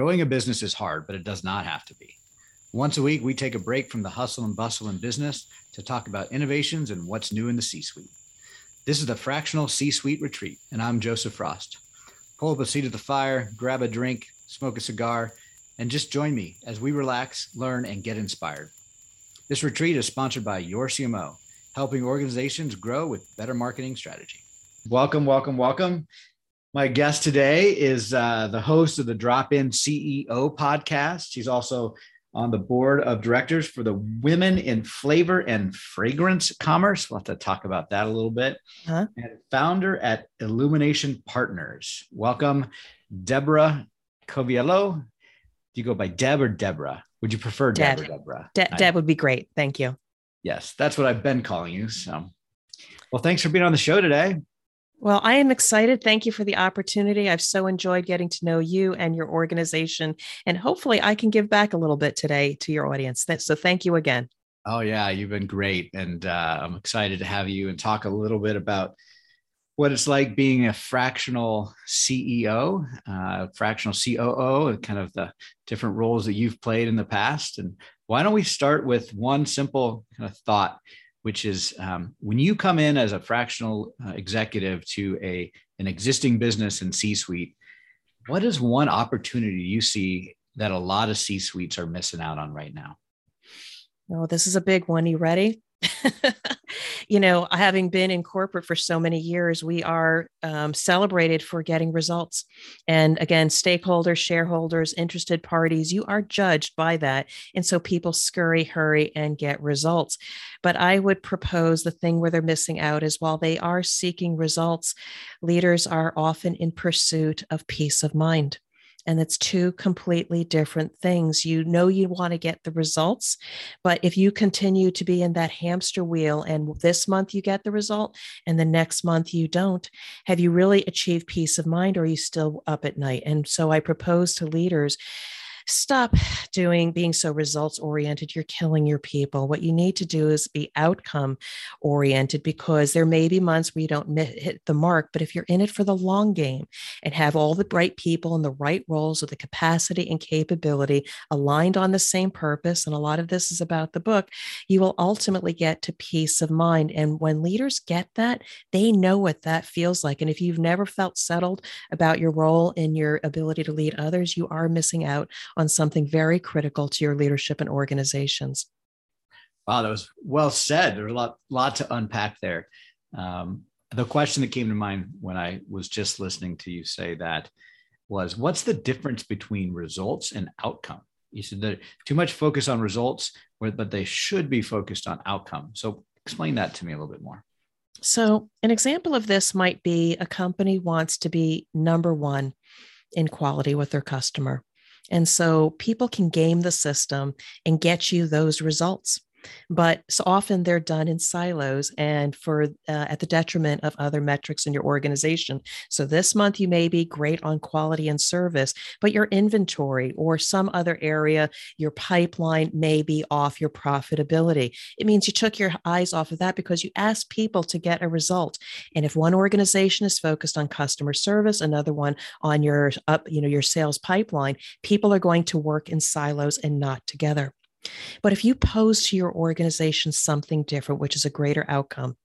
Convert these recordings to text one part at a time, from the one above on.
Growing a business is hard, but it does not have to be. Once a week, we take a break from the hustle and bustle in business to talk about innovations and what's new in the C suite. This is the Fractional C Suite Retreat, and I'm Joseph Frost. Pull up a seat at the fire, grab a drink, smoke a cigar, and just join me as we relax, learn, and get inspired. This retreat is sponsored by Your CMO, helping organizations grow with better marketing strategy. Welcome, welcome, welcome. My guest today is uh, the host of the Drop In CEO podcast. She's also on the board of directors for the Women in Flavor and Fragrance Commerce. We'll have to talk about that a little bit. Huh? And founder at Illumination Partners. Welcome, Deborah Coviello. Do you go by Deb or Deborah? Would you prefer Deb, Deb or Deborah? De- Deb would be great. Thank you. Yes, that's what I've been calling you. So, well, thanks for being on the show today. Well, I am excited. Thank you for the opportunity. I've so enjoyed getting to know you and your organization. And hopefully, I can give back a little bit today to your audience. So, thank you again. Oh, yeah, you've been great. And uh, I'm excited to have you and talk a little bit about what it's like being a fractional CEO, uh, fractional COO, and kind of the different roles that you've played in the past. And why don't we start with one simple kind of thought? Which is um, when you come in as a fractional uh, executive to a an existing business in C-suite, what is one opportunity you see that a lot of C-suites are missing out on right now? Oh, this is a big one. You ready? you know, having been in corporate for so many years, we are um, celebrated for getting results. And again, stakeholders, shareholders, interested parties, you are judged by that. And so people scurry, hurry, and get results. But I would propose the thing where they're missing out is while they are seeking results, leaders are often in pursuit of peace of mind and it's two completely different things. You know, you want to get the results, but if you continue to be in that hamster wheel and this month you get the result and the next month you don't, have you really achieved peace of mind or are you still up at night? And so I propose to leaders stop doing being so results oriented you're killing your people. What you need to do is be outcome oriented because there may be months where you don't hit the mark but if you're in it for the long game and have all the right people in the right roles with the capacity and capability aligned on the same purpose and a lot of this is about the book you will ultimately get to peace of mind. And when leaders get that they know what that feels like. And if you've never felt settled about your role and your ability to lead others you are missing out on something very critical to your leadership and organizations. Wow, that was well said. There's a lot, lot to unpack there. Um, the question that came to mind when I was just listening to you say that was, what's the difference between results and outcome? You said that too much focus on results, but they should be focused on outcome. So explain that to me a little bit more. So, an example of this might be a company wants to be number one in quality with their customer. And so people can game the system and get you those results but so often they're done in silos and for uh, at the detriment of other metrics in your organization. So this month you may be great on quality and service but your inventory or some other area your pipeline may be off your profitability. It means you took your eyes off of that because you asked people to get a result. And if one organization is focused on customer service another one on your up you know your sales pipeline people are going to work in silos and not together but if you pose to your organization something different, which is a greater outcome,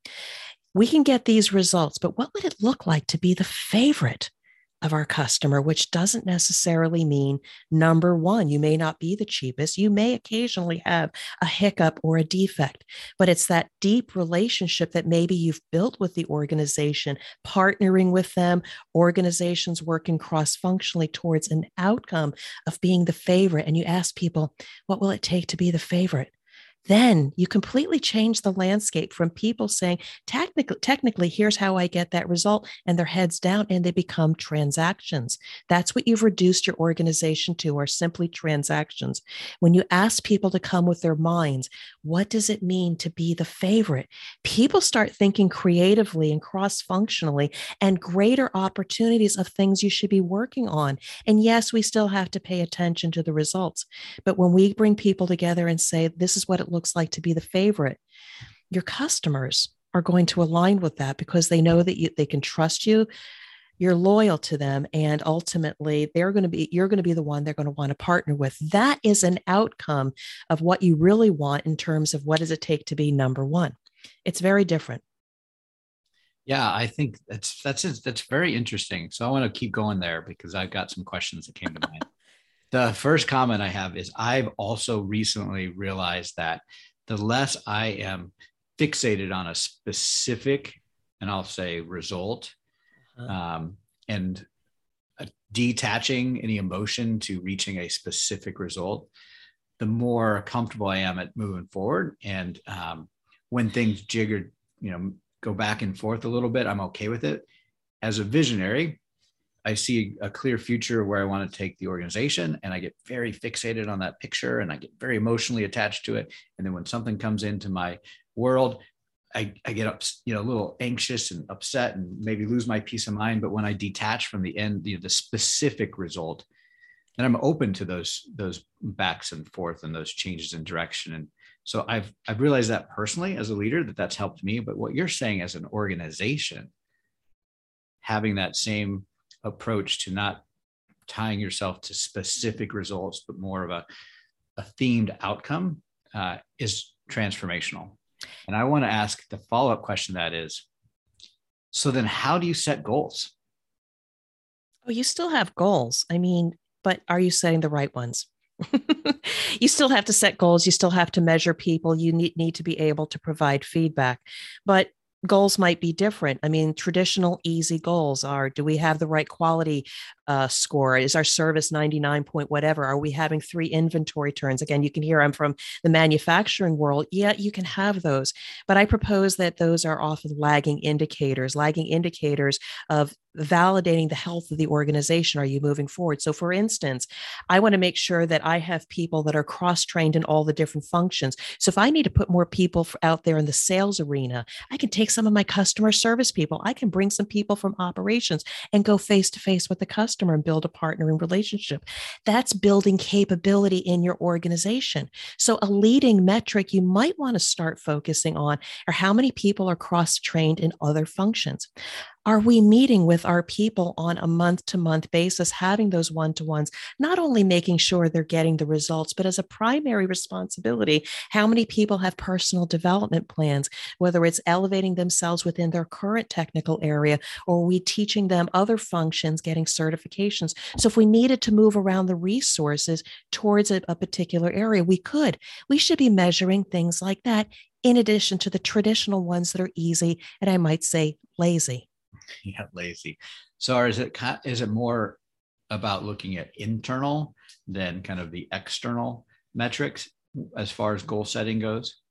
we can get these results. But what would it look like to be the favorite of our customer, which doesn't necessarily mean number one. You may not be the cheapest. You may occasionally have a hiccup or a defect, but it's that deep relationship that maybe you've built with the organization, partnering with them, organizations working cross functionally towards an outcome of being the favorite. And you ask people, what will it take to be the favorite? Then you completely change the landscape from people saying technically technically here's how i get that result and their heads down and they become transactions. That's what you've reduced your organization to are simply transactions. When you ask people to come with their minds what does it mean to be the favorite? People start thinking creatively and cross functionally and greater opportunities of things you should be working on. And yes we still have to pay attention to the results. But when we bring people together and say this is what it looks like to be the favorite, your customers are going to align with that because they know that you, they can trust you. You're loyal to them and ultimately they're going to be you're going to be the one they're going to want to partner with. That is an outcome of what you really want in terms of what does it take to be number one. It's very different. Yeah i think that's that's that's very interesting. So i want to keep going there because i've got some questions that came to mind the first comment i have is i've also recently realized that the less i am fixated on a specific and i'll say result uh-huh. um, and uh, detaching any emotion to reaching a specific result, the more comfortable I am at moving forward. And um, when things jigger, you know, go back and forth a little bit, I'm okay with it. As a visionary, I see a clear future where I want to take the organization and I get very fixated on that picture and I get very emotionally attached to it. And then when something comes into my world, I, I get up, you know, a little anxious and upset and maybe lose my peace of mind. But when I detach from the end, you know, the specific result, then I'm open to those those backs and forth and those changes in direction. And so I've I've realized that personally as a leader that that's helped me. But what you're saying as an organization, having that same approach to not tying yourself to specific results, but more of a a themed outcome uh, is transformational. And I want to ask the follow up question that is so then how do you set goals? Oh, you still have goals. I mean, but are you setting the right ones? you still have to set goals. You still have to measure people. You need, need to be able to provide feedback. But goals might be different. I mean, traditional easy goals are do we have the right quality uh, score? Is our service 99 point whatever? Are we having three inventory turns? Again, you can hear I'm from the manufacturing world. Yeah, you can have those. But I propose that those are often lagging indicators, lagging indicators of validating the health of the organization. Are you moving forward? So, for instance, I want to make sure that I have people that are cross trained in all the different functions. So, if I need to put more people out there in the sales arena, I can take some of my customer service people, I can bring some people from operations and go face to face with the customer and build a partnering relationship. That's building capability in your organization. So, a leading metric you might want to start focusing on are how many people are cross trained in other functions. Are we meeting with our people on a month to month basis, having those one to ones, not only making sure they're getting the results, but as a primary responsibility, how many people have personal development plans, whether it's elevating themselves within their current technical area or we teaching them other functions, getting certifications. So if we needed to move around the resources towards a, a particular area, we could. We should be measuring things like that in addition to the traditional ones that are easy and I might say lazy. yeah, lazy. So is it is it more about looking at internal than kind of the external metrics as far as goal setting goes?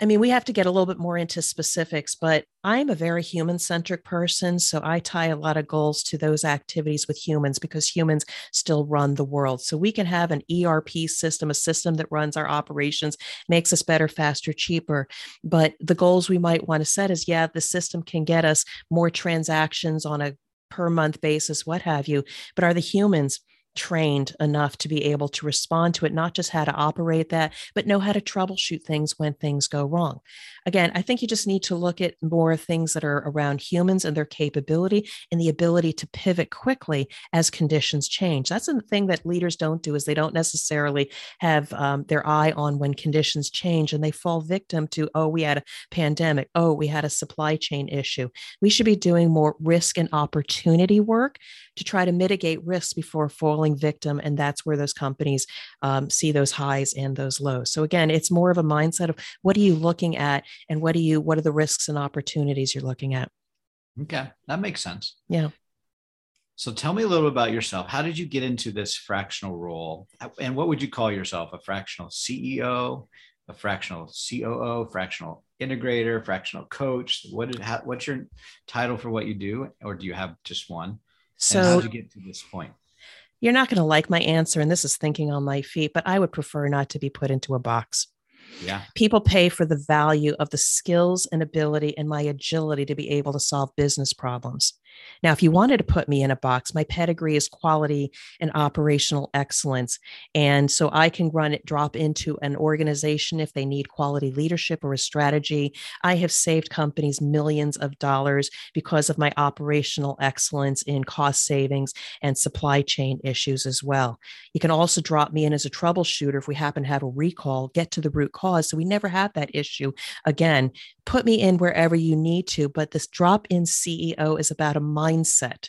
I mean, we have to get a little bit more into specifics, but I'm a very human centric person. So I tie a lot of goals to those activities with humans because humans still run the world. So we can have an ERP system, a system that runs our operations, makes us better, faster, cheaper. But the goals we might want to set is yeah, the system can get us more transactions on a per month basis, what have you. But are the humans trained enough to be able to respond to it, not just how to operate that, but know how to troubleshoot things when things go wrong. Again, I think you just need to look at more things that are around humans and their capability and the ability to pivot quickly as conditions change. That's the thing that leaders don't do is they don't necessarily have um, their eye on when conditions change and they fall victim to, oh, we had a pandemic. Oh, we had a supply chain issue. We should be doing more risk and opportunity work to try to mitigate risks before falling victim. And that's where those companies um, see those highs and those lows. So again, it's more of a mindset of what are you looking at and what do you, what are the risks and opportunities you're looking at? Okay. That makes sense. Yeah. So tell me a little about yourself. How did you get into this fractional role? And what would you call yourself? A fractional CEO, a fractional COO, fractional integrator, fractional coach? What did, how, what's your title for what you do? Or do you have just one? So, and how did you get to this point? You're not going to like my answer, and this is thinking on my feet, but I would prefer not to be put into a box. Yeah. People pay for the value of the skills and ability and my agility to be able to solve business problems. Now, if you wanted to put me in a box, my pedigree is quality and operational excellence. And so I can run it, drop into an organization if they need quality leadership or a strategy. I have saved companies millions of dollars because of my operational excellence in cost savings and supply chain issues as well. You can also drop me in as a troubleshooter if we happen to have a recall, get to the root cause. So we never have that issue again. Put me in wherever you need to, but this drop in CEO is about a mindset.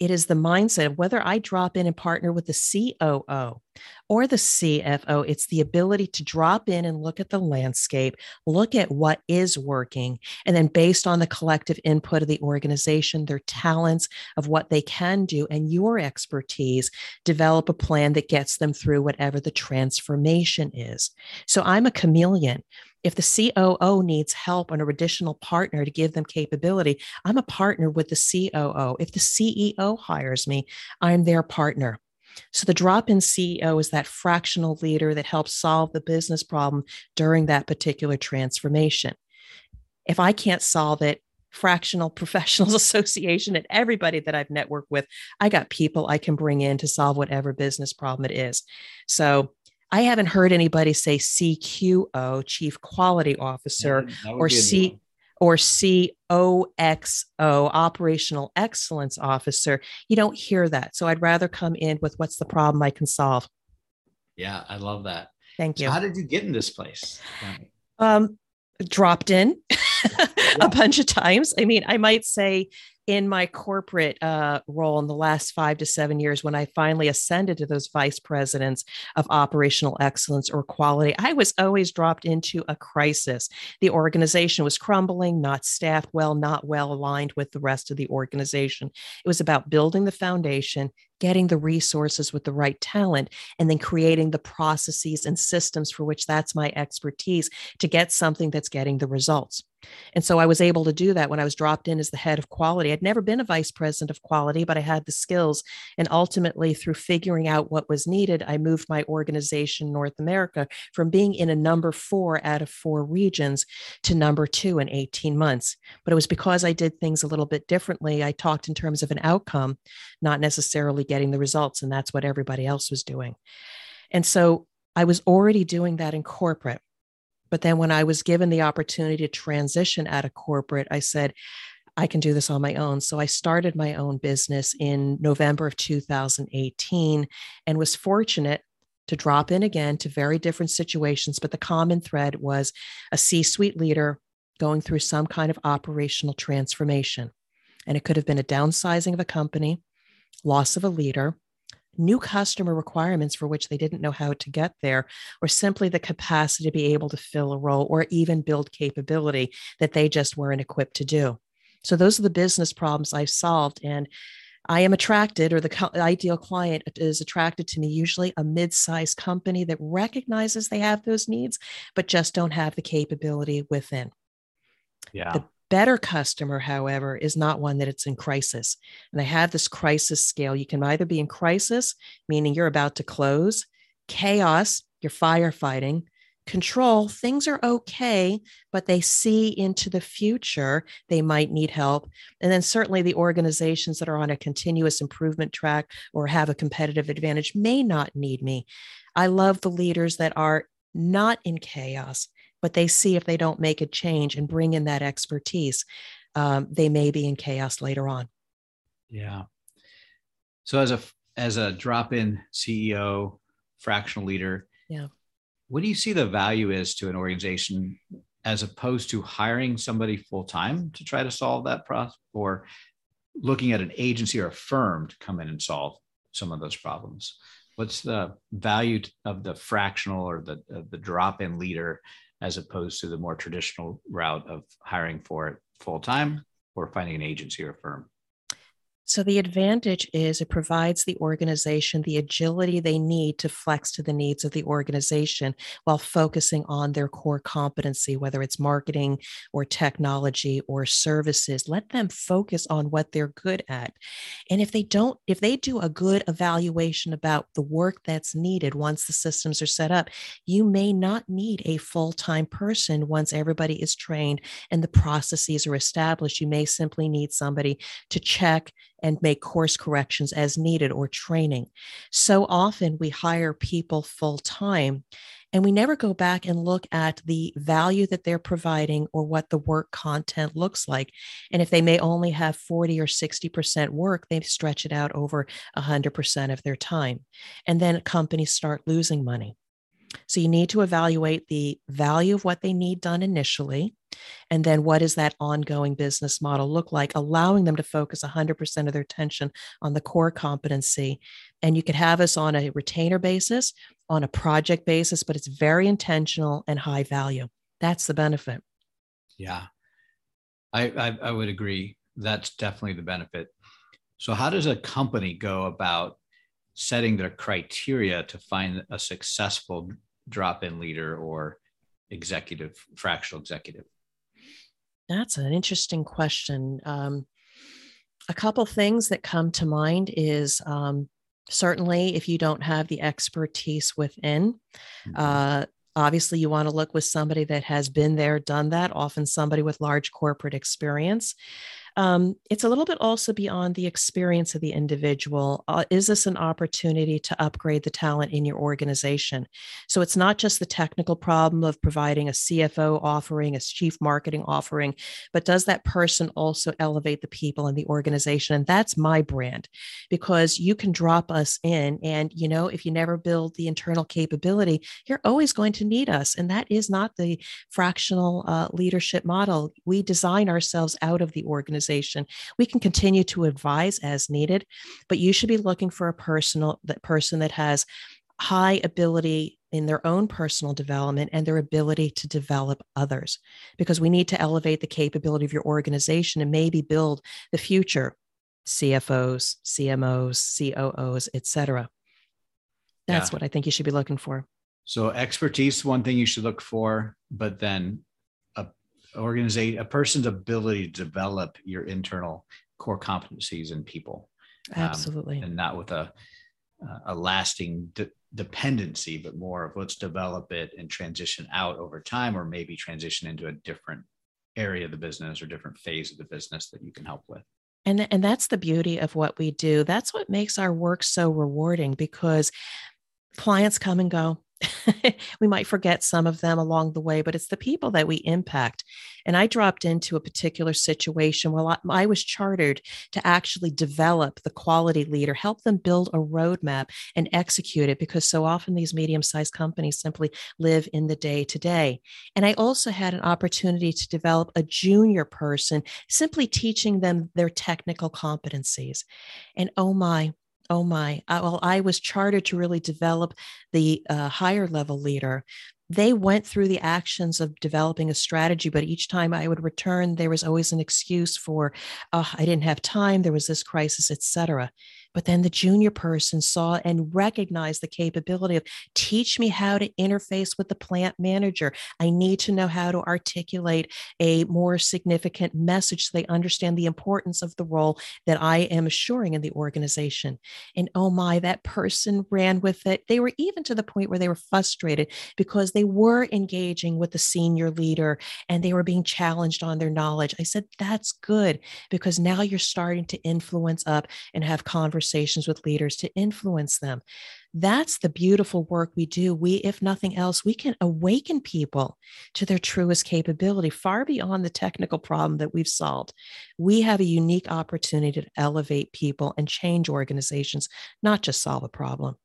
It is the mindset of whether I drop in and partner with the COO or the CFO. It's the ability to drop in and look at the landscape, look at what is working, and then based on the collective input of the organization, their talents of what they can do, and your expertise, develop a plan that gets them through whatever the transformation is. So I'm a chameleon if the COO needs help and a additional partner to give them capability, I'm a partner with the COO. If the CEO hires me, I'm their partner. So the drop in CEO is that fractional leader that helps solve the business problem during that particular transformation. If I can't solve it, fractional professionals association and everybody that I've networked with, I got people I can bring in to solve whatever business problem it is. So I haven't heard anybody say CQO, Chief Quality Officer, or C or COXO, Operational Excellence Officer. You don't hear that. So I'd rather come in with what's the problem I can solve. Yeah, I love that. Thank you. So how did you get in this place? Um, dropped in a bunch of times. I mean, I might say in my corporate uh, role in the last five to seven years, when I finally ascended to those vice presidents of operational excellence or quality, I was always dropped into a crisis. The organization was crumbling, not staffed well, not well aligned with the rest of the organization. It was about building the foundation, getting the resources with the right talent, and then creating the processes and systems for which that's my expertise to get something that's getting the results. And so I was able to do that when I was dropped in as the head of quality. I'd never been a vice president of quality, but I had the skills. And ultimately, through figuring out what was needed, I moved my organization, North America, from being in a number four out of four regions to number two in 18 months. But it was because I did things a little bit differently. I talked in terms of an outcome, not necessarily getting the results. And that's what everybody else was doing. And so I was already doing that in corporate. But then when I was given the opportunity to transition out of corporate, I said, I can do this on my own. So I started my own business in November of 2018 and was fortunate to drop in again to very different situations. But the common thread was a C suite leader going through some kind of operational transformation. And it could have been a downsizing of a company, loss of a leader, new customer requirements for which they didn't know how to get there, or simply the capacity to be able to fill a role or even build capability that they just weren't equipped to do. So, those are the business problems I've solved. And I am attracted, or the ideal client is attracted to me, usually a mid sized company that recognizes they have those needs, but just don't have the capability within. Yeah. The better customer, however, is not one that it's in crisis. And I have this crisis scale. You can either be in crisis, meaning you're about to close, chaos, you're firefighting, control, things are okay, but they see into the future, they might need help. And then certainly the organizations that are on a continuous improvement track or have a competitive advantage may not need me. I love the leaders that are not in chaos, but they see if they don't make a change and bring in that expertise, um, they may be in chaos later on. Yeah. So as a as a drop-in CEO, fractional leader, yeah, what do you see the value is to an organization as opposed to hiring somebody full time to try to solve that problem, or looking at an agency or a firm to come in and solve some of those problems? What's the value of the fractional or the the drop-in leader as opposed to the more traditional route of hiring for it full time or finding an agency or firm? So, the advantage is it provides the organization the agility they need to flex to the needs of the organization while focusing on their core competency, whether it's marketing or technology or services. Let them focus on what they're good at. And if they don't, if they do a good evaluation about the work that's needed once the systems are set up, you may not need a full time person once everybody is trained and the processes are established. You may simply need somebody to check and make course corrections as needed or training. So often we hire people full time and we never go back and look at the value that they're providing or what the work content looks like. And if they may only have 40 or 60% work, they stretch it out over 100% of their time. And then companies start losing money. So you need to evaluate the value of what they need done initially. And then what does that ongoing business model look like, allowing them to focus 100% of their attention on the core competency. And you could have us on a retainer basis, on a project basis, but it's very intentional and high value. That's the benefit. Yeah, I, I, I would agree. That's definitely the benefit. So, how does a company go about setting their criteria to find a successful drop-in leader or executive fractional executive that's an interesting question um, a couple things that come to mind is um, certainly if you don't have the expertise within mm-hmm. uh, obviously you want to look with somebody that has been there done that often somebody with large corporate experience um, it's a little bit also beyond the experience of the individual. Uh, is this an opportunity to upgrade the talent in your organization? So it's not just the technical problem of providing a CFO offering, a chief marketing offering, but does that person also elevate the people in the organization? And that's my brand because you can drop us in. And, you know, if you never build the internal capability, you're always going to need us. And that is not the fractional uh, leadership model. We design ourselves out of the organization organization. We can continue to advise as needed, but you should be looking for a personal that person that has high ability in their own personal development and their ability to develop others because we need to elevate the capability of your organization and maybe build the future CFOs, CMOs, COOs, etc. That's yeah. what I think you should be looking for. So expertise, one thing you should look for, but then organization, a person's ability to develop your internal core competencies in people. Um, Absolutely. Um, and not with a, a lasting de- dependency, but more of let's develop it and transition out over time, or maybe transition into a different area of the business or different phase of the business that you can help with. And, and that's the beauty of what we do. That's what makes our work so rewarding because clients come and go we might forget some of them along the way, but it's the people that we impact. And I dropped into a particular situation where I, I was chartered to actually develop the quality leader, help them build a roadmap and execute it, because so often these medium sized companies simply live in the day to day. And I also had an opportunity to develop a junior person, simply teaching them their technical competencies. And oh my, Oh my. Well, I was chartered to really develop the uh, higher level leader. They went through the actions of developing a strategy, but each time I would return, there was always an excuse for, oh, I didn't have time, there was this crisis, etc. But then the junior person saw and recognized the capability of teach me how to interface with the plant manager. I need to know how to articulate a more significant message so they understand the importance of the role that I am assuring in the organization. And oh my, that person ran with it. They were even to the point where they were frustrated because they were engaging with the senior leader and they were being challenged on their knowledge. I said, that's good because now you're starting to influence up and have conversations conversations with leaders to influence them. That's the beautiful work we do. We, if nothing else, we can awaken people to their truest capability far beyond the technical problem that we've solved. We have a unique opportunity to elevate people and change organizations, not just solve a problem.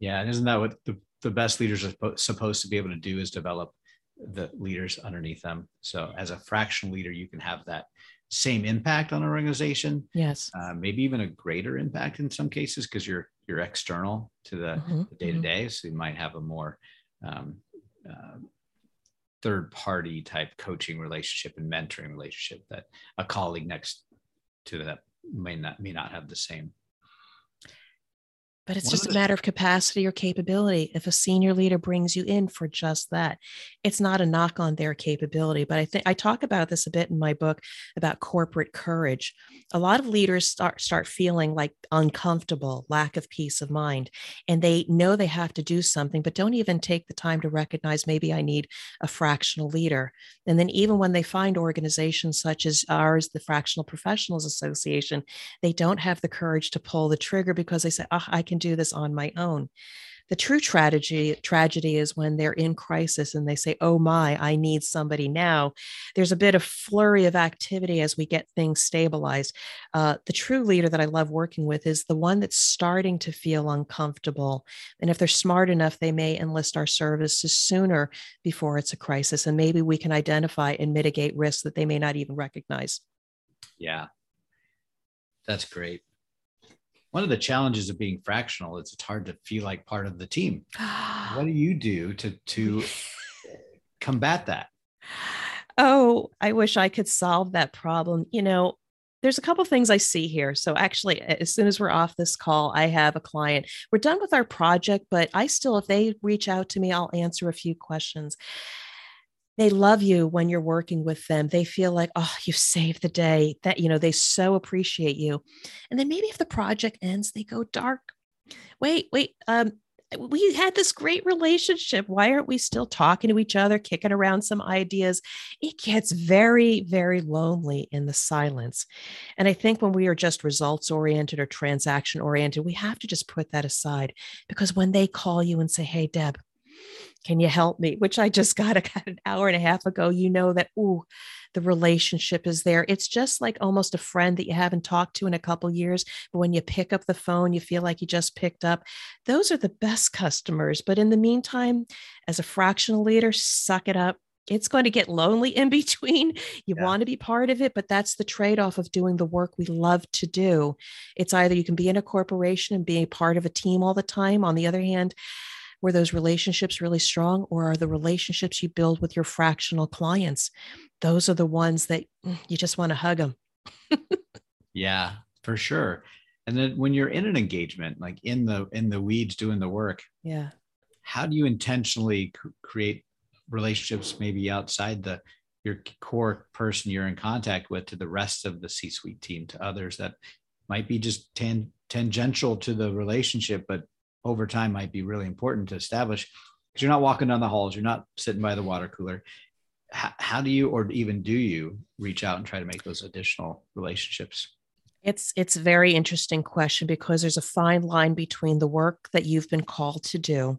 Yeah, and isn't that what the, the best leaders are supposed to be able to do is develop the leaders underneath them. So as a fractional leader, you can have that same impact on an organization. Yes. Uh, maybe even a greater impact in some cases because you're you're external to the day to day. So you might have a more um, uh, third party type coaching relationship and mentoring relationship that a colleague next to that may not may not have the same but it's One just a matter of capacity or capability. If a senior leader brings you in for just that, it's not a knock on their capability. But I think I talk about this a bit in my book about corporate courage. A lot of leaders start start feeling like uncomfortable, lack of peace of mind, and they know they have to do something, but don't even take the time to recognize maybe I need a fractional leader. And then even when they find organizations such as ours, the Fractional Professionals Association, they don't have the courage to pull the trigger because they say, "Oh, I can." Can do this on my own. The true tragedy tragedy is when they're in crisis and they say, "Oh my, I need somebody now." There's a bit of flurry of activity as we get things stabilized. Uh, the true leader that I love working with is the one that's starting to feel uncomfortable, and if they're smart enough, they may enlist our services sooner before it's a crisis, and maybe we can identify and mitigate risks that they may not even recognize. Yeah, that's great one of the challenges of being fractional is it's hard to feel like part of the team. what do you do to to combat that? Oh, I wish I could solve that problem. You know, there's a couple things I see here. So actually, as soon as we're off this call, I have a client. We're done with our project, but I still, if they reach out to me, I'll answer a few questions they love you when you're working with them. They feel like oh you saved the day that you know they so appreciate you. And then maybe if the project ends they go dark. Wait wait um we had this great relationship. Why aren't we still talking to each other kicking around some ideas? It gets very very lonely in the silence. And i think when we are just results oriented or transaction oriented we have to just put that aside because when they call you and say hey deb can you help me? Which I just got, got an hour and a half ago. You know that, ooh, the relationship is there. It's just like almost a friend that you haven't talked to in a couple years. But when you pick up the phone, you feel like you just picked up. Those are the best customers. But in the meantime, as a fractional leader, suck it up. It's going to get lonely in between. You yeah. want to be part of it, but that's the trade off of doing the work we love to do. It's either you can be in a corporation and be a part of a team all the time. On the other hand, were those relationships really strong or are the relationships you build with your fractional clients those are the ones that mm, you just want to hug them yeah for sure. And then when you're in an engagement like in the in the weeds doing the work yeah. how do you intentionally c- create relationships maybe outside the your core person you're in contact with to the rest of the c suite team to others that might be just tan- tangential to the relationship but over time might be really important to establish because you're not walking down the halls, you're not sitting by the water cooler. How, how do you, or even do you, reach out and try to make those additional relationships? It's it's a very interesting question because there's a fine line between the work that you've been called to do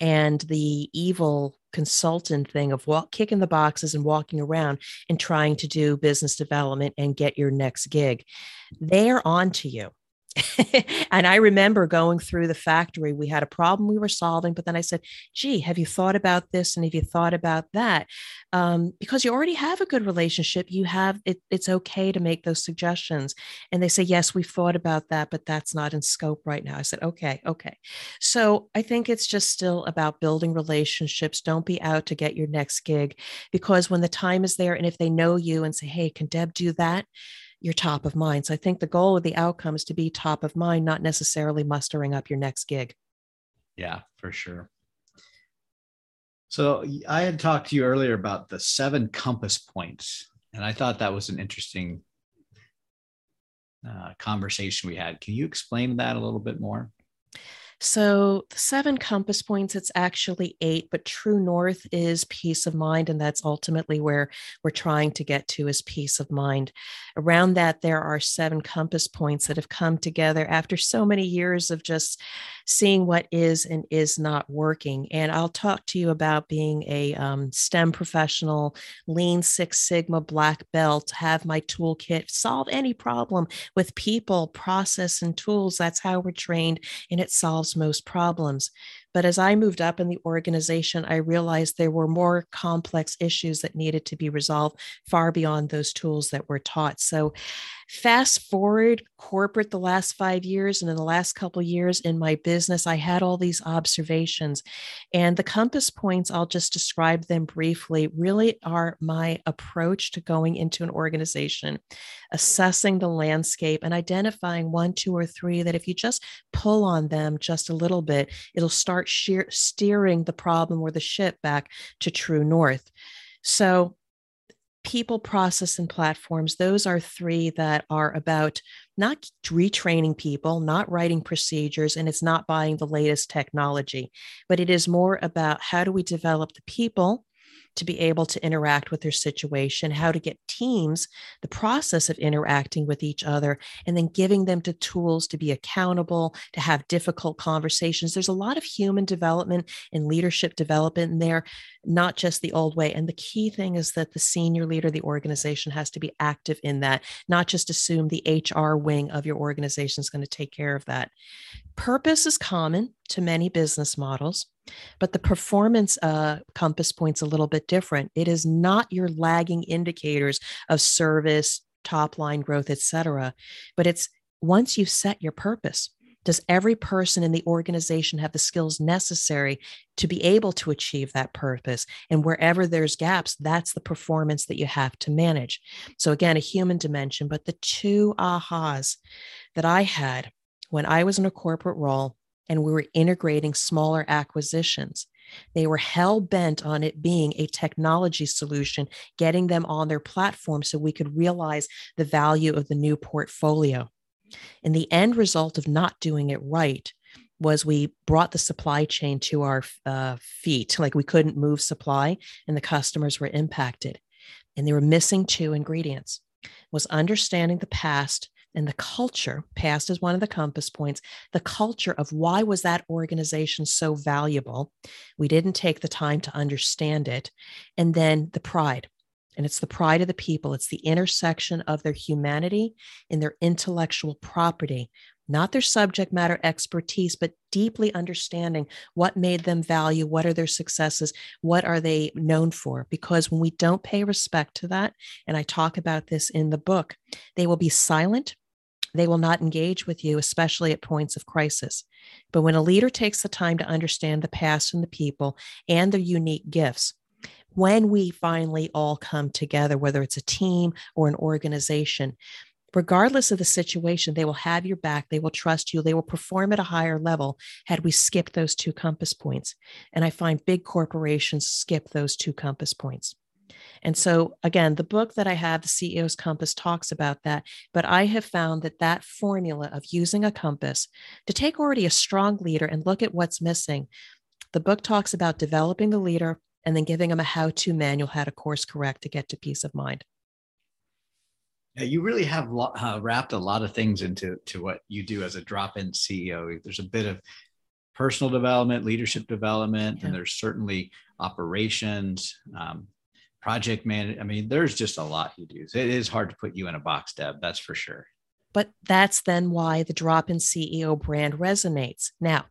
and the evil consultant thing of walk kicking the boxes and walking around and trying to do business development and get your next gig. They're on to you. and I remember going through the factory. We had a problem we were solving, but then I said, gee, have you thought about this? And have you thought about that? Um, because you already have a good relationship. You have it, it's okay to make those suggestions. And they say, yes, we've thought about that, but that's not in scope right now. I said, okay, okay. So I think it's just still about building relationships. Don't be out to get your next gig because when the time is there, and if they know you and say, hey, can Deb do that? You're top of mind. So I think the goal of the outcome is to be top of mind, not necessarily mustering up your next gig. Yeah, for sure. So I had talked to you earlier about the seven compass points, and I thought that was an interesting uh, conversation we had. Can you explain that a little bit more? So the seven compass points, it's actually eight, but true north is peace of mind. And that's ultimately where we're trying to get to is peace of mind. Around that, there are seven compass points that have come together after so many years of just seeing what is and is not working. And I'll talk to you about being a um, STEM professional, Lean Six Sigma black belt, have my toolkit, solve any problem with people, process, and tools. That's how we're trained, and it solves most problems. But as I moved up in the organization, I realized there were more complex issues that needed to be resolved far beyond those tools that were taught. So fast forward corporate the last five years and in the last couple years in my business i had all these observations and the compass points i'll just describe them briefly really are my approach to going into an organization assessing the landscape and identifying one two or three that if you just pull on them just a little bit it'll start sheer, steering the problem or the ship back to true north. So people, process, and platforms, those are three that are about not retraining people, not writing procedures, and it's not buying the latest technology, but it is more about how do we develop the people to be able to interact with their situation, how to get teams, the process of interacting with each other, and then giving them the tools to be accountable, to have difficult conversations. There's a lot of human development and leadership development there, not just the old way. And the key thing is that the senior leader the organization has to be active in that, not just assume the HR wing of your organization is going to take care of that. Purpose is common to many business models, but the performance uh, compass point's a little bit different. It is not your lagging indicators of service, top line growth, et cetera, but it's once you've set your purpose, does every person in the organization have the skills necessary to be able to achieve that purpose? And wherever there's gaps, that's the performance that you have to manage. So, again, a human dimension, but the two ahas that I had when I was in a corporate role and we were integrating smaller acquisitions. They were hell bent on it being a technology solution, getting them on their platform so we could realize the value of the new portfolio. And the end result of not doing it right was we brought the supply chain to our uh, feet. Like we couldn't move supply, and the customers were impacted. And they were missing two ingredients was understanding the past and the culture past is one of the compass points. The culture of why was that organization so valuable? We didn't take the time to understand it. And then the pride. And it's the pride of the people. It's the intersection of their humanity and their intellectual property not their subject matter expertise, but deeply understanding what made them value, what are their successes, what are they known for. Because when we don't pay respect to that, and I talk about this in the book, they will be silent they will not engage with you, especially at points of crisis. But when a leader takes the time to understand the past and the people and their unique gifts, when we finally all come together, whether it's a team or an organization, regardless of the situation, they will have your back. They will trust you. They will perform at a higher level had we skipped those two compass points. And I find big corporations skip those two compass points. And so, again, the book that I have, The CEO's Compass, talks about that. But I have found that that formula of using a compass to take already a strong leader and look at what's missing, the book talks about developing the leader and then giving them a how to manual, how to course correct to get to peace of mind. Yeah, you really have uh, wrapped a lot of things into to what you do as a drop-in CEO. There's a bit of personal development, leadership development, yeah. and there's certainly operations, um, project man. I mean, there's just a lot you do. It is hard to put you in a box, Deb. That's for sure. But that's then why the drop in CEO brand resonates. Now,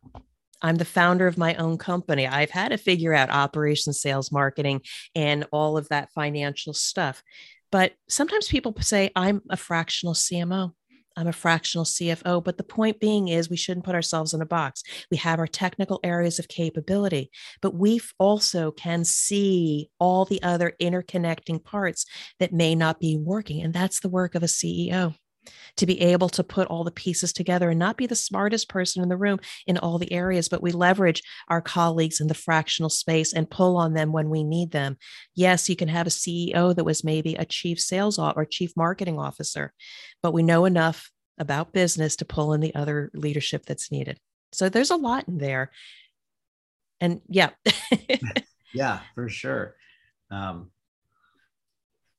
I'm the founder of my own company. I've had to figure out operations, sales, marketing, and all of that financial stuff. But sometimes people say, I'm a fractional CMO. I'm a fractional CFO. But the point being is, we shouldn't put ourselves in a box. We have our technical areas of capability, but we also can see all the other interconnecting parts that may not be working. And that's the work of a CEO to be able to put all the pieces together and not be the smartest person in the room in all the areas, but we leverage our colleagues in the fractional space and pull on them when we need them. Yes, you can have a CEO that was maybe a chief sales or chief marketing officer, but we know enough about business to pull in the other leadership that's needed. So there's a lot in there. And yeah. yeah, for sure. Um,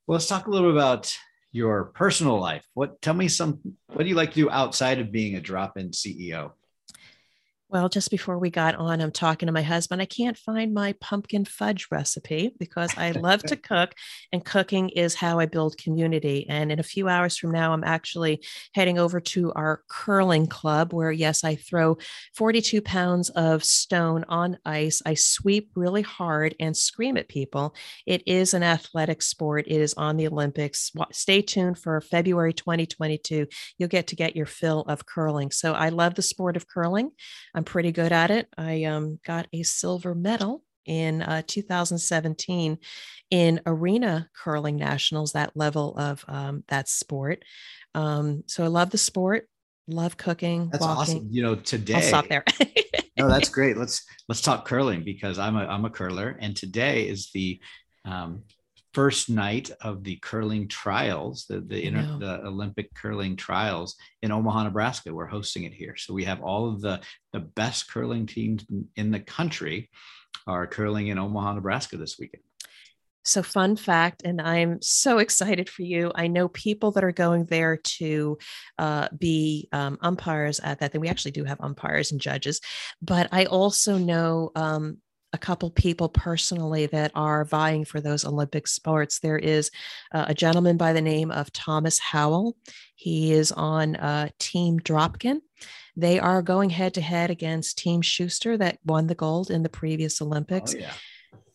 well, let's talk a little bit about your personal life. What tell me some what do you like to do outside of being a drop-in CEO? Well, just before we got on, I'm talking to my husband. I can't find my pumpkin fudge recipe because I love to cook, and cooking is how I build community. And in a few hours from now, I'm actually heading over to our curling club where, yes, I throw 42 pounds of stone on ice. I sweep really hard and scream at people. It is an athletic sport, it is on the Olympics. Stay tuned for February 2022. You'll get to get your fill of curling. So I love the sport of curling. I'm pretty good at it. I um, got a silver medal in uh, 2017 in arena curling nationals, that level of um, that sport. Um, so I love the sport, love cooking. That's walking. awesome. You know, today. I'll stop there. no, that's great. Let's let's talk curling because I'm a I'm a curler, and today is the um, first night of the curling trials, the the, inter, the Olympic curling trials in Omaha, Nebraska. We're hosting it here, so we have all of the the best curling teams in the country are curling in Omaha, Nebraska this weekend. So, fun fact, and I'm so excited for you. I know people that are going there to uh, be um, umpires at that. Then we actually do have umpires and judges, but I also know um, a couple people personally that are vying for those Olympic sports. There is uh, a gentleman by the name of Thomas Howell. He is on uh, Team Dropkin. They are going head to head against Team Shuster that won the gold in the previous Olympics. Oh, yeah.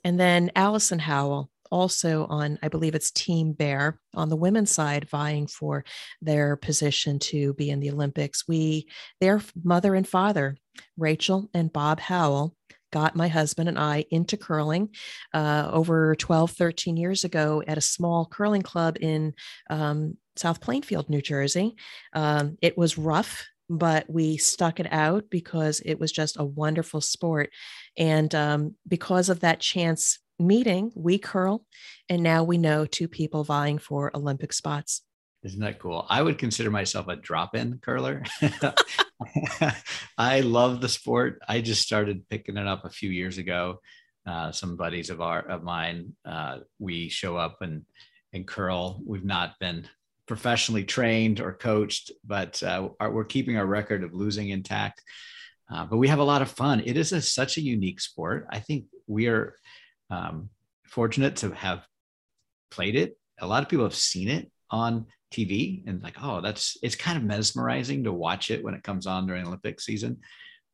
And then Allison Howell, also on, I believe it's Team Bear on the women's side, vying for their position to be in the Olympics. We, their mother and father, Rachel and Bob Howell, got my husband and I into curling uh, over 12, 13 years ago at a small curling club in um, South Plainfield, New Jersey. Um, it was rough, but we stuck it out because it was just a wonderful sport. And um, because of that chance meeting, we curl, and now we know two people vying for Olympic spots. Isn't that cool? I would consider myself a drop in curler. I love the sport. I just started picking it up a few years ago. Uh, some buddies of our of mine, uh, we show up and and curl. We've not been professionally trained or coached, but uh, our, we're keeping our record of losing intact. Uh, but we have a lot of fun. It is a, such a unique sport. I think we are um, fortunate to have played it. A lot of people have seen it on TV and like, oh, that's it's kind of mesmerizing to watch it when it comes on during Olympic season.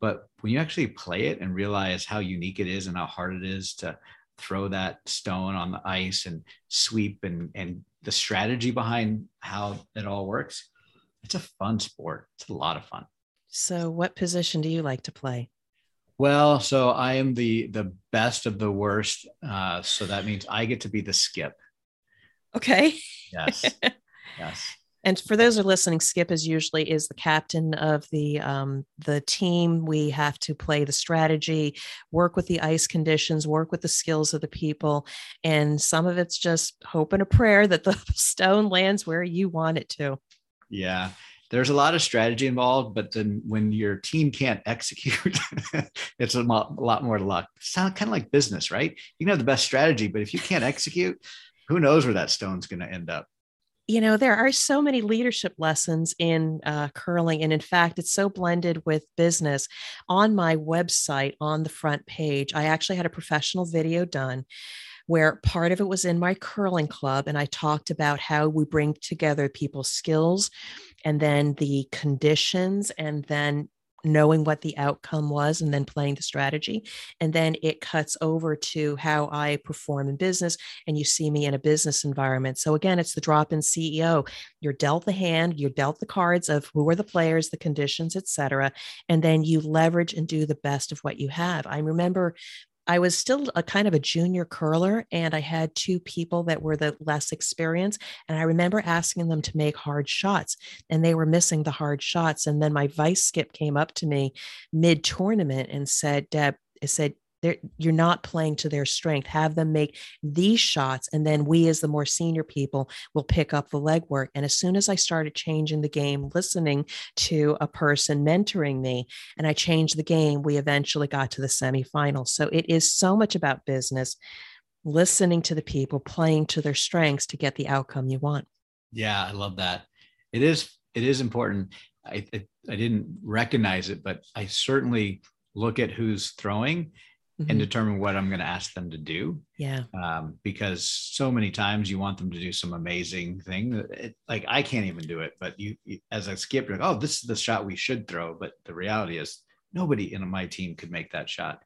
But when you actually play it and realize how unique it is and how hard it is to throw that stone on the ice and sweep and and the strategy behind how it all works, it's a fun sport. It's a lot of fun. So, what position do you like to play? Well, so I am the the best of the worst. Uh, so that means I get to be the skip. Okay. Yes. Yes. And for those who are listening, Skip is usually is the captain of the um, the team. We have to play the strategy, work with the ice conditions, work with the skills of the people, and some of it's just hope and a prayer that the stone lands where you want it to. Yeah, there's a lot of strategy involved, but then when your team can't execute, it's a lot, more luck. Sound kind of like business, right? You can have the best strategy, but if you can't execute, who knows where that stone's going to end up? You know there are so many leadership lessons in uh, curling and in fact it's so blended with business. On my website on the front page i actually had a professional video done where part of it was in my curling club and i talked about how we bring together people's skills and then the conditions and then knowing what the outcome was and then playing the strategy. And then it cuts over to how I perform in business. And you see me in a business environment. So again, it's the drop in CEO. You're dealt the hand, you're dealt the cards of who are the players, the conditions, etc. And then you leverage and do the best of what you have. I remember I was still a kind of a junior curler, and I had two people that were the less experienced. And I remember asking them to make hard shots, and they were missing the hard shots. And then my vice skip came up to me mid tournament and said, Deb, I said, you're not playing to their strength. Have them make these shots, and then we, as the more senior people, will pick up the legwork. And as soon as I started changing the game, listening to a person mentoring me, and I changed the game, we eventually got to the semifinals. So it is so much about business, listening to the people, playing to their strengths to get the outcome you want. Yeah, I love that. It is. It is important. I, I, I didn't recognize it, but I certainly look at who's throwing mm-hmm. and determine what I'm going to ask them to do. Yeah. Um, because so many times you want them to do some amazing thing that it, like I can't even do it, but you, you as a skip, you're like, oh, this is the shot we should throw. But the reality is nobody in my team could make that shot.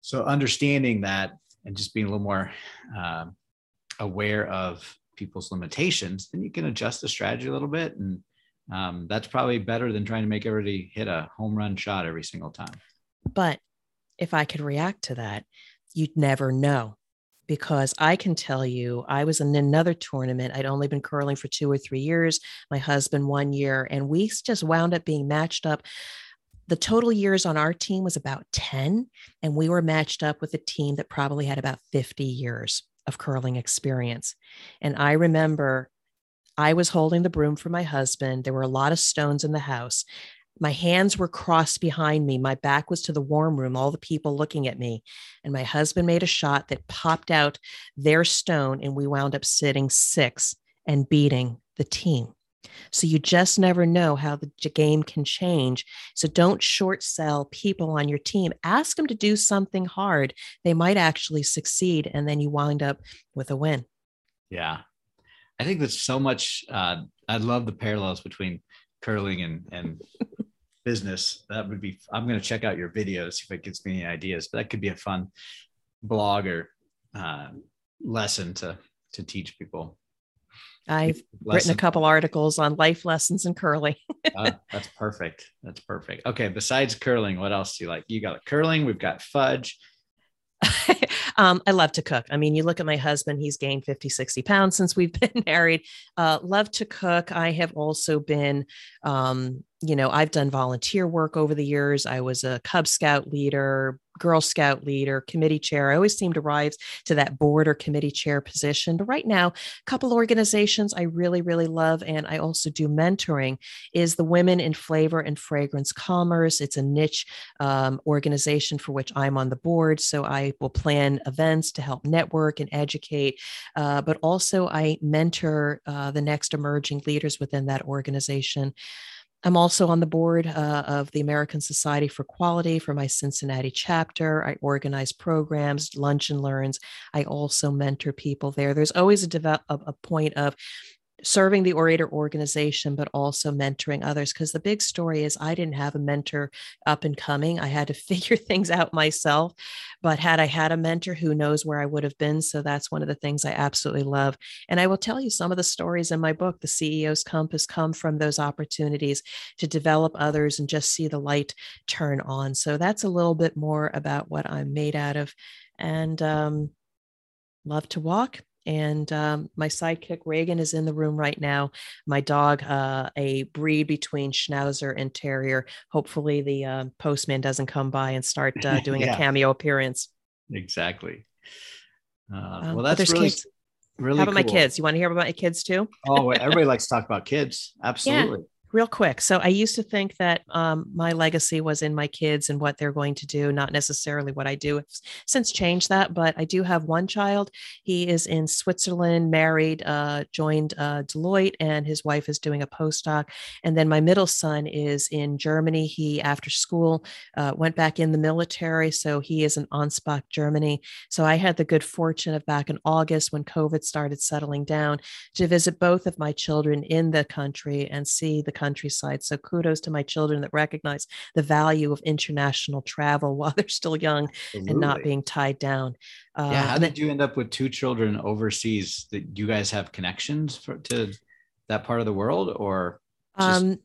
So understanding that and just being a little more uh, aware of people's limitations, then you can adjust the strategy a little bit. And um, that's probably better than trying to make everybody hit a home run shot every single time. But if I could react to that, you'd never know because I can tell you, I was in another tournament. I'd only been curling for two or three years, my husband one year, and we just wound up being matched up. The total years on our team was about 10, and we were matched up with a team that probably had about 50 years of curling experience. And I remember I was holding the broom for my husband. There were a lot of stones in the house. My hands were crossed behind me. My back was to the warm room, all the people looking at me. And my husband made a shot that popped out their stone, and we wound up sitting six and beating the team. So you just never know how the game can change. So don't short sell people on your team. Ask them to do something hard. They might actually succeed, and then you wind up with a win. Yeah. I think there's so much. Uh, I love the parallels between curling and, and business. That would be, I'm going to check out your videos, see if it gives me any ideas, but that could be a fun blog or uh, lesson to, to teach people. I've written a couple articles on life lessons in curling. uh, that's perfect. That's perfect. Okay. Besides curling, what else do you like? You got curling. We've got fudge. um, I love to cook. I mean, you look at my husband, he's gained 50, 60 pounds since we've been married. Uh, love to cook. I have also been um, you know, I've done volunteer work over the years. I was a Cub Scout leader, Girl Scout leader, committee chair. I always seem to rise to that board or committee chair position. But right now, a couple organizations I really, really love, and I also do mentoring, is the Women in Flavor and Fragrance Commerce. It's a niche um, organization for which I'm on the board. So I will plan events to help network and educate, uh, but also I mentor uh, the next emerging leaders within that organization. I'm also on the board uh, of the American Society for Quality for my Cincinnati chapter. I organize programs, lunch and learns. I also mentor people there. There's always a, develop, a point of serving the orator organization but also mentoring others because the big story is i didn't have a mentor up and coming. I had to figure things out myself but had i had a mentor who knows where i would have been. So that's one of the things i absolutely love. And i will tell you some of the stories in my book the ceo's compass come from those opportunities to develop others and just see the light turn on. So that's a little bit more about what i'm made out of. And um, love to walk and um, my sidekick Reagan is in the room right now. My dog, uh, a breed between Schnauzer and Terrier. Hopefully, the uh, postman doesn't come by and start uh, doing yeah. a cameo appearance. Exactly. Uh, um, well, that's really, kids. really. How about cool. my kids? You want to hear about my kids too? oh, everybody likes to talk about kids. Absolutely. Yeah real quick. So I used to think that um, my legacy was in my kids and what they're going to do, not necessarily what I do. I've since changed that, but I do have one child. He is in Switzerland, married, uh, joined uh, Deloitte, and his wife is doing a postdoc. And then my middle son is in Germany. He, after school, uh, went back in the military. So he is in Ansbach, Germany. So I had the good fortune of back in August when COVID started settling down to visit both of my children in the country and see the countryside. So kudos to my children that recognize the value of international travel while they're still young Absolutely. and not being tied down. Uh, yeah, how did you end up with two children overseas? That you guys have connections for, to that part of the world, or just um,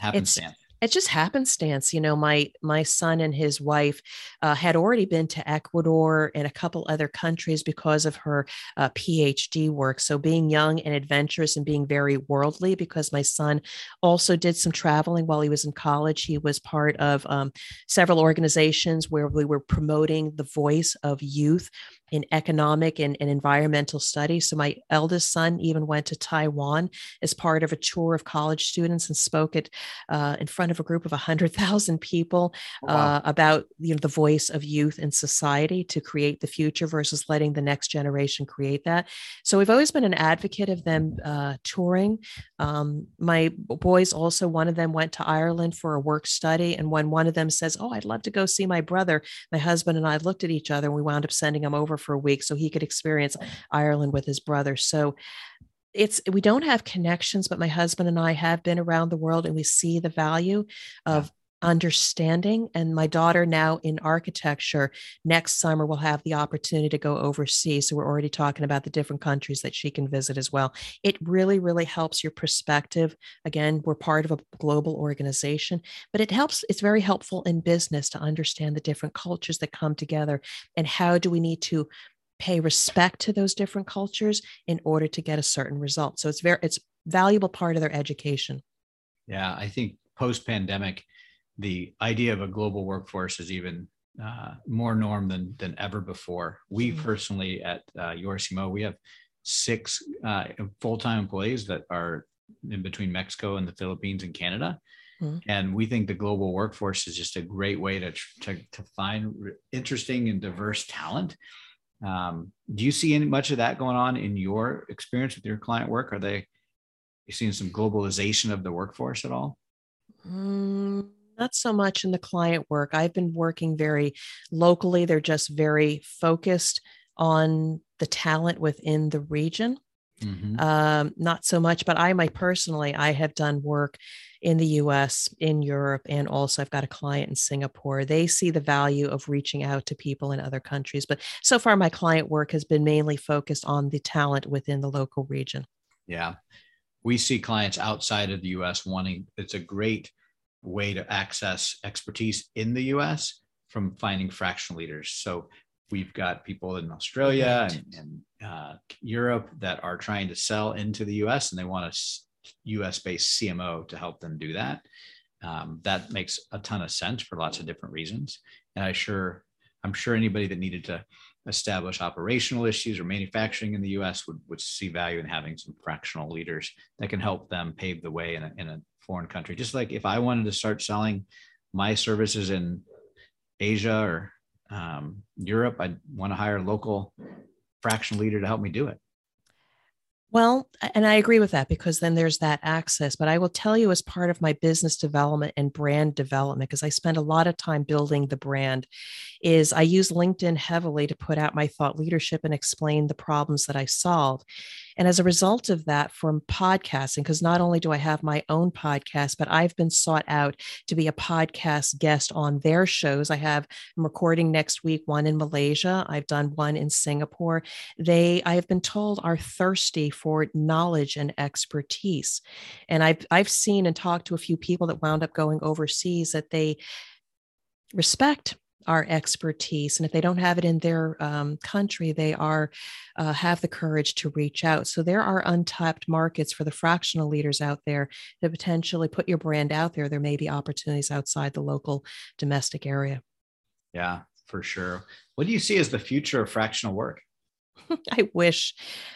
happenstance? It just happenstance you know my my son and his wife uh, had already been to ecuador and a couple other countries because of her uh, phd work. So being young and adventurous and being very worldly because my son also did some traveling while he was in college. He was part of um, several organizations where we were promoting the voice of youth in economic and, and environmental studies. So my eldest son even went to Taiwan as part of a tour of college students and spoke at uh, in front of a group of 100,000 people oh, wow. uh, about you know the voice of youth in society to create the future versus letting the next generation create that. So we've always been an advocate of them uh, touring. Um, my boys also, one of them went to Ireland for a work study, and when one of them says, "Oh, I'd love to go see my brother," my husband and I looked at each other and we wound up sending him over for a week so he could experience Ireland with his brother. So it's we don't have connections but my husband and i have been around the world and we see the value of understanding and my daughter now in architecture next summer will have the opportunity to go overseas so we're already talking about the different countries that she can visit as well. It really really helps your perspective. Again we're part of a global organization but it helps it's very helpful in business to understand the different cultures that come together and how do we need to pay respect to those different cultures in order to get a certain result. So it's very it's valuable part of their education. Yeah i think post pandemic the idea of a global workforce is even uh, more norm than than ever before. We mm-hmm. personally at uh, YorCMO, we have six uh, full-time employees that are in between Mexico and the Philippines and Canada. Mm-hmm. And we think the global workforce is just a great way to, to, to find interesting and diverse talent. Um, do you see any much of that going on in your experience with your client work? Are they you seeing some globalization of the workforce at all? Mm, not so much in the client work. I've been working very locally. They're just very focused on the talent within the region. Mm-hmm. Um, not so much, but I, my personally, I have done work in the US, in Europe, and also I've got a client in Singapore. They see the value of reaching out to people in other countries. But so far, my client work has been mainly focused on the talent within the local region. Yeah. We see clients outside of the US wanting, it's a great way to access expertise in the US from finding fractional leaders. So we've got people in Australia and, and uh, Europe that are trying to sell into the US and they want a US based CMO to help them do that. Um, that makes a ton of sense for lots of different reasons. And I sure, I'm sure anybody that needed to establish operational issues or manufacturing in the US would, would see value in having some fractional leaders that can help them pave the way in a, in a foreign country. Just like if I wanted to start selling my services in Asia or um, Europe, I'd want to hire a local fraction leader to help me do it. Well, and I agree with that because then there's that access. But I will tell you, as part of my business development and brand development, because I spend a lot of time building the brand, is I use LinkedIn heavily to put out my thought leadership and explain the problems that I solve. And as a result of that, from podcasting, because not only do I have my own podcast, but I've been sought out to be a podcast guest on their shows. I have, I'm recording next week one in Malaysia. I've done one in Singapore. They, I have been told, are thirsty for knowledge and expertise. And I've, I've seen and talked to a few people that wound up going overseas that they respect our expertise and if they don't have it in their um, country they are uh, have the courage to reach out. So there are untapped markets for the fractional leaders out there to potentially put your brand out there. There may be opportunities outside the local domestic area. Yeah for sure. What do you see as the future of fractional work? I wish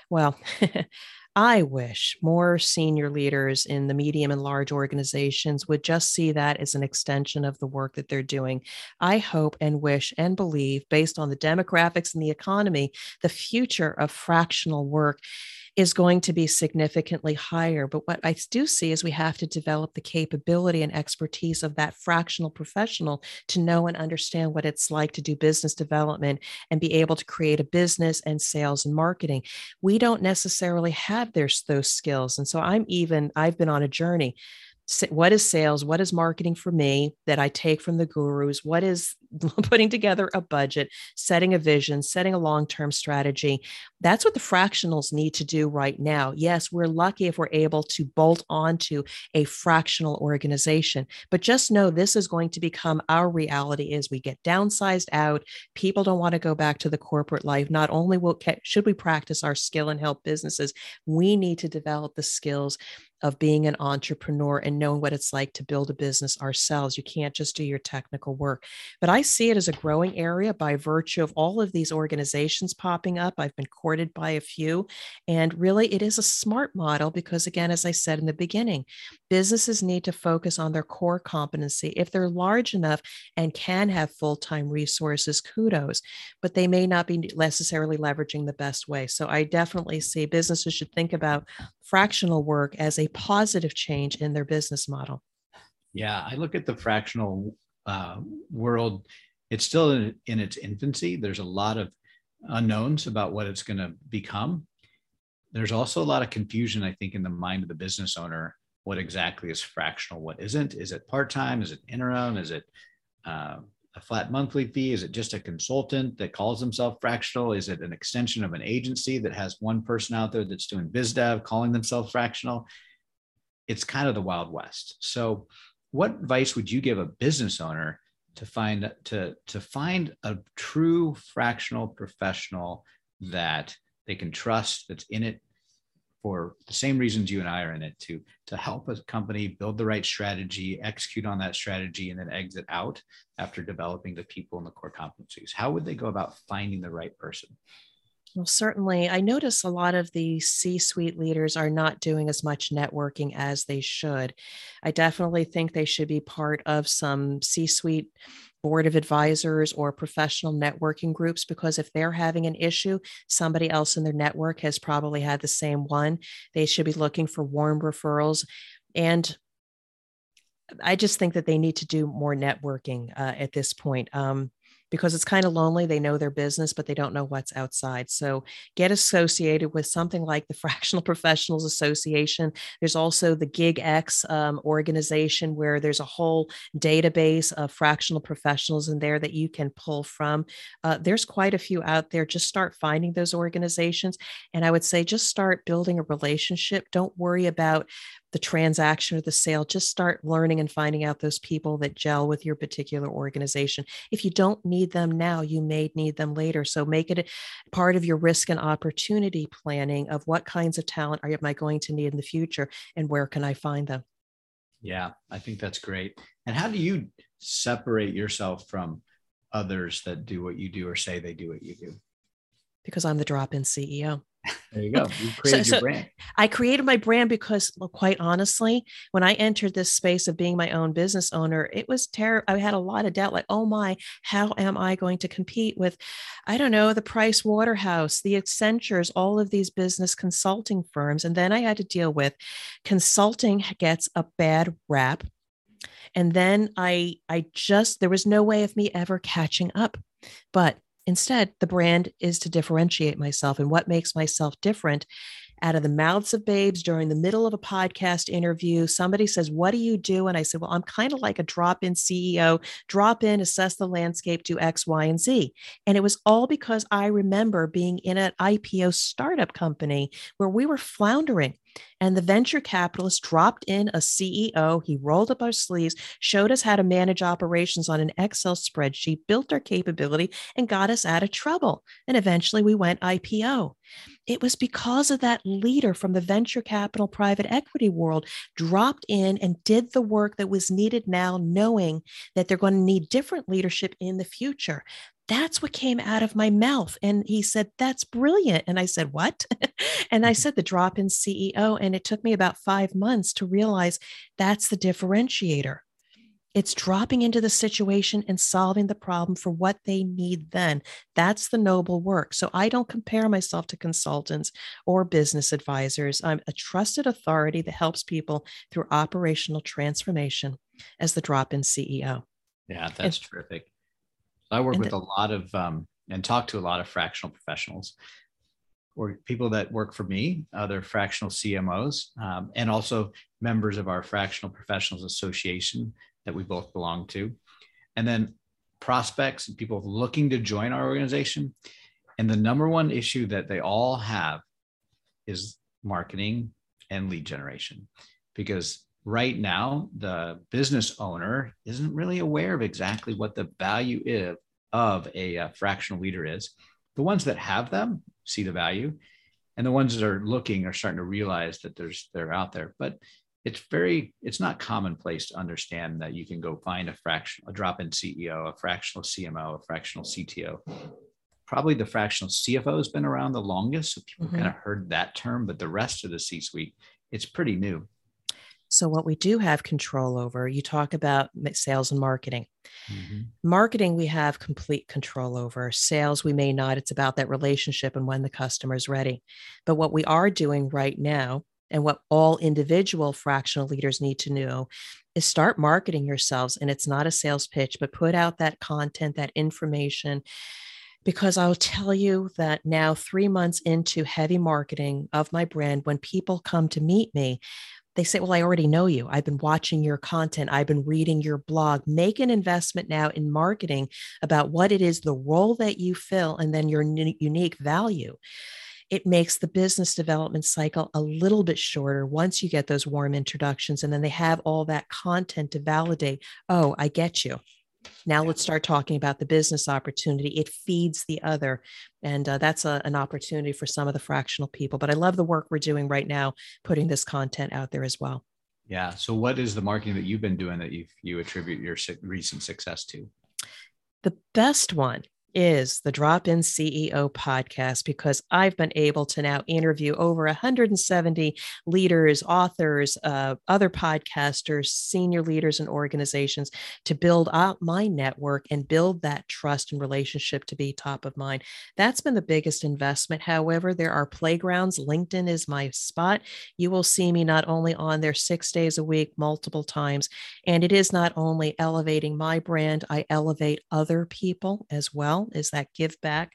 well I wish more senior leaders in the medium and large organizations would just see that as an extension of the work that they're doing. I hope and wish and believe, based on the demographics and the economy, the future of fractional work is going to be significantly higher. But what I do see is we have to develop the capability and expertise of that fractional professional to know and understand what it's like to do business development and be able to create a business and sales and marketing. We don't necessarily have those skills. And so I'm even, I've been on a journey what is sales? What is marketing for me that i take from the gurus? What is putting together a budget setting a vision setting a long-term strategy? That's what the fractionals need to do right now. Yes we're lucky if we're able to bolt onto a fractional organization but just know this is going to become our reality as we get downsized out. People don't want to go back to the corporate life. Not only will should we practice our skill and help businesses we need to develop the skills of being an entrepreneur and knowing what it's like to build a business ourselves. You can't just do your technical work. But I see it as a growing area by virtue of all of these organizations popping up. I've been courted by a few. And really, it is a smart model because, again, as I said in the beginning, businesses need to focus on their core competency. If they're large enough and can have full time resources, kudos, but they may not be necessarily leveraging the best way. So I definitely see businesses should think about fractional work as a positive change in their business model. Yeah, I look at the fractional uh, world, it's still in, in its infancy. There's a lot of unknowns about what it's going to become. There's also a lot of confusion, I think, in the mind of the business owner. What exactly is fractional? What isn't? Is it part time? Is it interim? Is it uh, a flat monthly fee? Is it just a consultant that calls himself fractional? Is it an extension of an agency that has one person out there that's doing biz dev calling themselves fractional? It's kind of the Wild West. So, what advice would you give a business owner to find to to find a true fractional professional that they can trust that's in it for the same reasons you and I are in it to to help a company build the right strategy, execute on that strategy, and then exit out after developing the people and the core competencies. How would they go about finding the right person? Well, certainly. I notice a lot of the C suite leaders are not doing as much networking as they should. I definitely think they should be part of some C suite board of advisors or professional networking groups because if they're having an issue, somebody else in their network has probably had the same one. They should be looking for warm referrals. And I just think that they need to do more networking uh, at this point. Um, because it's kind of lonely. They know their business, but they don't know what's outside. So get associated with something like the Fractional Professionals Association. There's also the GigX um, organization where there's a whole database of fractional professionals in there that you can pull from. Uh, there's quite a few out there. Just start finding those organizations. And I would say just start building a relationship. Don't worry about the transaction or the sale, just start learning and finding out those people that gel with your particular organization. If you don't need them now, you may need them later. So make it part of your risk and opportunity planning of what kinds of talent are, am I going to need in the future and where can I find them? Yeah, I think that's great. And how do you separate yourself from others that do what you do or say they do what you do? Because I'm the drop in CEO. There you go. You created so, your so brand. I created my brand because, well, quite honestly, when I entered this space of being my own business owner, it was terrible. I had a lot of doubt, like, oh my, how am I going to compete with, I don't know, the Price Waterhouse, the Accentures, all of these business consulting firms. And then I had to deal with consulting gets a bad rap. And then I, I just, there was no way of me ever catching up. But Instead, the brand is to differentiate myself. And what makes myself different out of the mouths of babes during the middle of a podcast interview. Somebody says, What do you do? And I said, Well, I'm kind of like a drop in CEO, drop in, assess the landscape, do X, Y, and Z. And it was all because I remember being in an IPO startup company where we were floundering. And the venture capitalist dropped in a CEO. He rolled up our sleeves, showed us how to manage operations on an Excel spreadsheet, built our capability, and got us out of trouble. And eventually we went IPO. It was because of that leader from the venture capital private equity world dropped in and did the work that was needed now, knowing that they're going to need different leadership in the future that's what came out of my mouth. And he said, That's brilliant. And I said, What? and I mm-hmm. said, The drop in CEO. And it took me about five months to realize that's the differentiator. It's dropping into the situation and solving the problem for what they need then. That's the noble work. So I don't compare myself to consultants or business advisors. I'm a trusted authority that helps people through operational transformation as the drop in CEO. Yeah, that's and, terrific. I work with a lot of um, and talk to a lot of fractional professionals or people that work for me, other fractional CMOs, um, and also members of our Fractional Professionals Association that we both belong to. And then prospects and people looking to join our organization. And the number one issue that they all have is marketing and lead generation because right now the business owner isn't really aware of exactly what the value is of a, a uh, fractional leader is. The ones that have them see the value and the ones that are looking are starting to realize that there's they're out there. But it's very it's not commonplace to understand that you can go find a fraction a drop-in ceo a fractional cmo a fractional cto probably the fractional cfo has been around the longest so people mm-hmm. kind of heard that term but the rest of the c suite it's pretty new so, what we do have control over, you talk about sales and marketing. Mm-hmm. Marketing, we have complete control over. Sales, we may not. It's about that relationship and when the customer is ready. But what we are doing right now, and what all individual fractional leaders need to know, is start marketing yourselves. And it's not a sales pitch, but put out that content, that information because I'll tell you that now, three months into heavy marketing of my brand, when people come to meet me, they say, Well, I already know you. I've been watching your content. I've been reading your blog. Make an investment now in marketing about what it is, the role that you fill, and then your unique value. It makes the business development cycle a little bit shorter once you get those warm introductions and then they have all that content to validate. Oh, I get you. Now let's start talking about the business opportunity. It feeds the other. And uh, that's a, an opportunity for some of the fractional people. But I love the work we're doing right now, putting this content out there as well. Yeah. So, what is the marketing that you've been doing that you you attribute your recent success to? The best one is the Drop In CEO podcast because I've been able to now interview over 170 leaders, authors, uh, other podcasters, senior leaders and organizations to build out my network and build that trust and relationship to be top of mind. That's been the biggest investment. However, there are playgrounds. LinkedIn is my spot. You will see me not only on there six days a week, multiple times. And it is not only elevating my brand, I elevate other people as well is that give back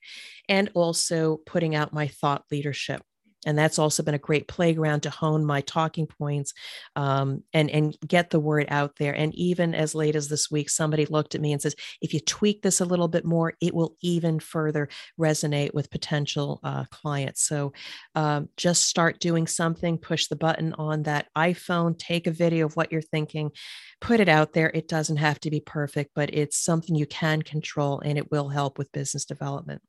and also putting out my thought leadership and that's also been a great playground to hone my talking points um, and and get the word out there. And even as late as this week somebody looked at me and says if you tweak this a little bit more it will even further resonate with potential uh, clients. So um, just start doing something push the button on that iphone take a video of what you're thinking put it out there. It doesn't have to be perfect but it's something you can control and it will help with business development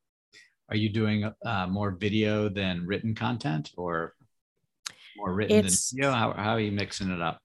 are you doing uh, more video than written content or more written it's, than video? How, how are you mixing it up?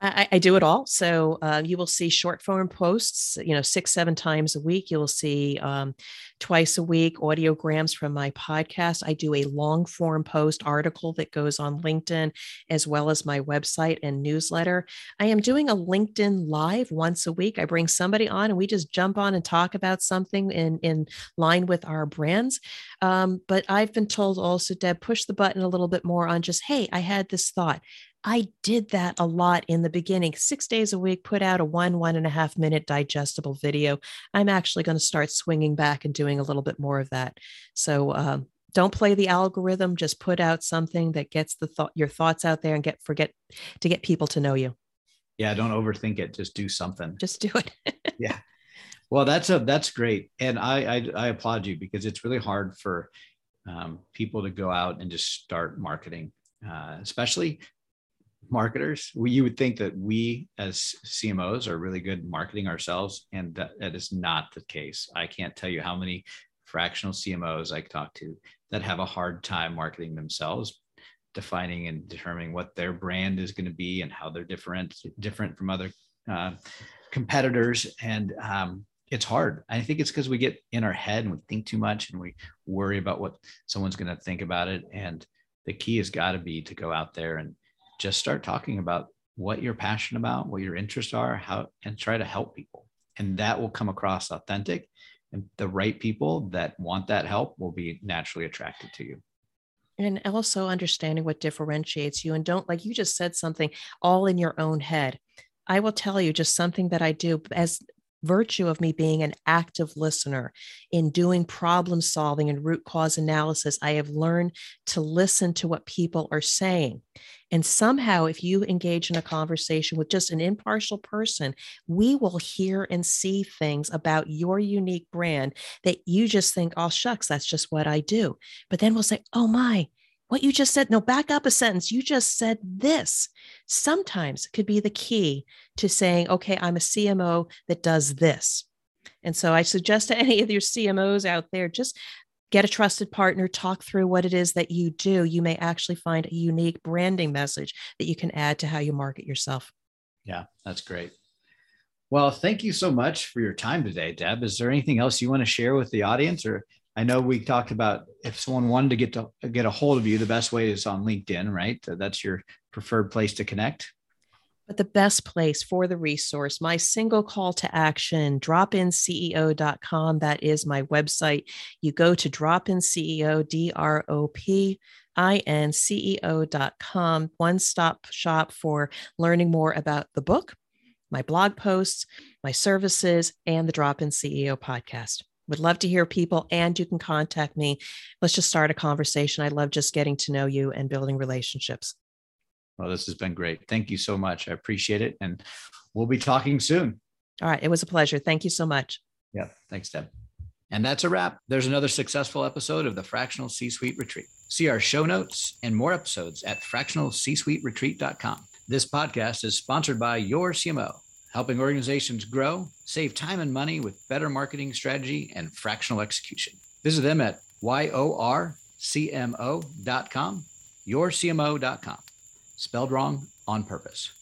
I, I, do it all. So uh, you will see short form posts, you know, six, seven times a week. You'll see um, twice a week audiograms from my podcast. I do a long form post article that goes on LinkedIn as well as my website and newsletter. I am doing a LinkedIn live once a week. I bring somebody on and we just jump on and talk about something in, in line with our brands. Um, but I've been told also, Deb, push the button a little bit more on just, hey, I had this thought. I did that a lot in the beginning, six days a week, put out a one, one and a half minute digestible video. I'm actually going to start swinging back and doing a little bit more of that. So, um, don't play the algorithm just put out something that gets the thought your thoughts out there and get forget to get people to know you. Yeah don't overthink it just do something. Just do it. Yeah. Well that's a that's great. And I, I, I applaud you because it's really hard for um, people to go out and just start marketing uh, especially marketers. We, you would think that we as CMOs are really good marketing ourselves, and that, that is not the case. I can't tell you how many fractional CMOs I talk to that have a hard time marketing themselves, defining and determining what their brand is going to be and how they're different different from other uh, competitors. And um, it's hard. I think it's because we get in our head and we think too much and we worry about what someone's going to think about it. And the key has got to be to go out there and just start talking about what you're passionate about, what your interests are, how, and try to help people. And that will come across authentic. And the right people that want that help will be naturally attracted to you. And also understanding what differentiates you and don't, like you just said something all in your own head. I will tell you just something that I do as virtue of me being an active listener in doing problem solving and root cause analysis, I have learned to listen to what people are saying. And somehow, if you engage in a conversation with just an impartial person, we will hear and see things about your unique brand that you just think, oh, shucks, that's just what I do. But then we'll say, oh, my, what you just said, no, back up a sentence. You just said this. Sometimes could be the key to saying, okay, I'm a CMO that does this. And so I suggest to any of your CMOs out there, just get a trusted partner, talk through what it is that you do. You may actually find a unique branding message that you can add to how you market yourself. Yeah, that's great. Well, thank you so much for your time today, Deb. Is there anything else you want to share with the audience? Or I know we talked about if someone wanted to get to get a hold of you, the best way is on LinkedIn, right? That's your preferred place to connect. But the best place for the resource, my single call to action, dropinceo.com. That is my website. You go to dropinceo, D R O P I N C E O.com, one stop shop for learning more about the book, my blog posts, my services, and the Drop In CEO podcast. Would love to hear people, and you can contact me. Let's just start a conversation. I love just getting to know you and building relationships. Well, this has been great. Thank you so much. I appreciate it. And we'll be talking soon. All right. It was a pleasure. Thank you so much. Yeah. Thanks, Deb. And that's a wrap. There's another successful episode of the Fractional C Suite Retreat. See our show notes and more episodes at fractionalcsuiteretreat.com. This podcast is sponsored by YorCMO, helping organizations grow, save time and money with better marketing strategy and fractional execution. Visit them at yorcmo.com, yourcmo.com spelled wrong on purpose.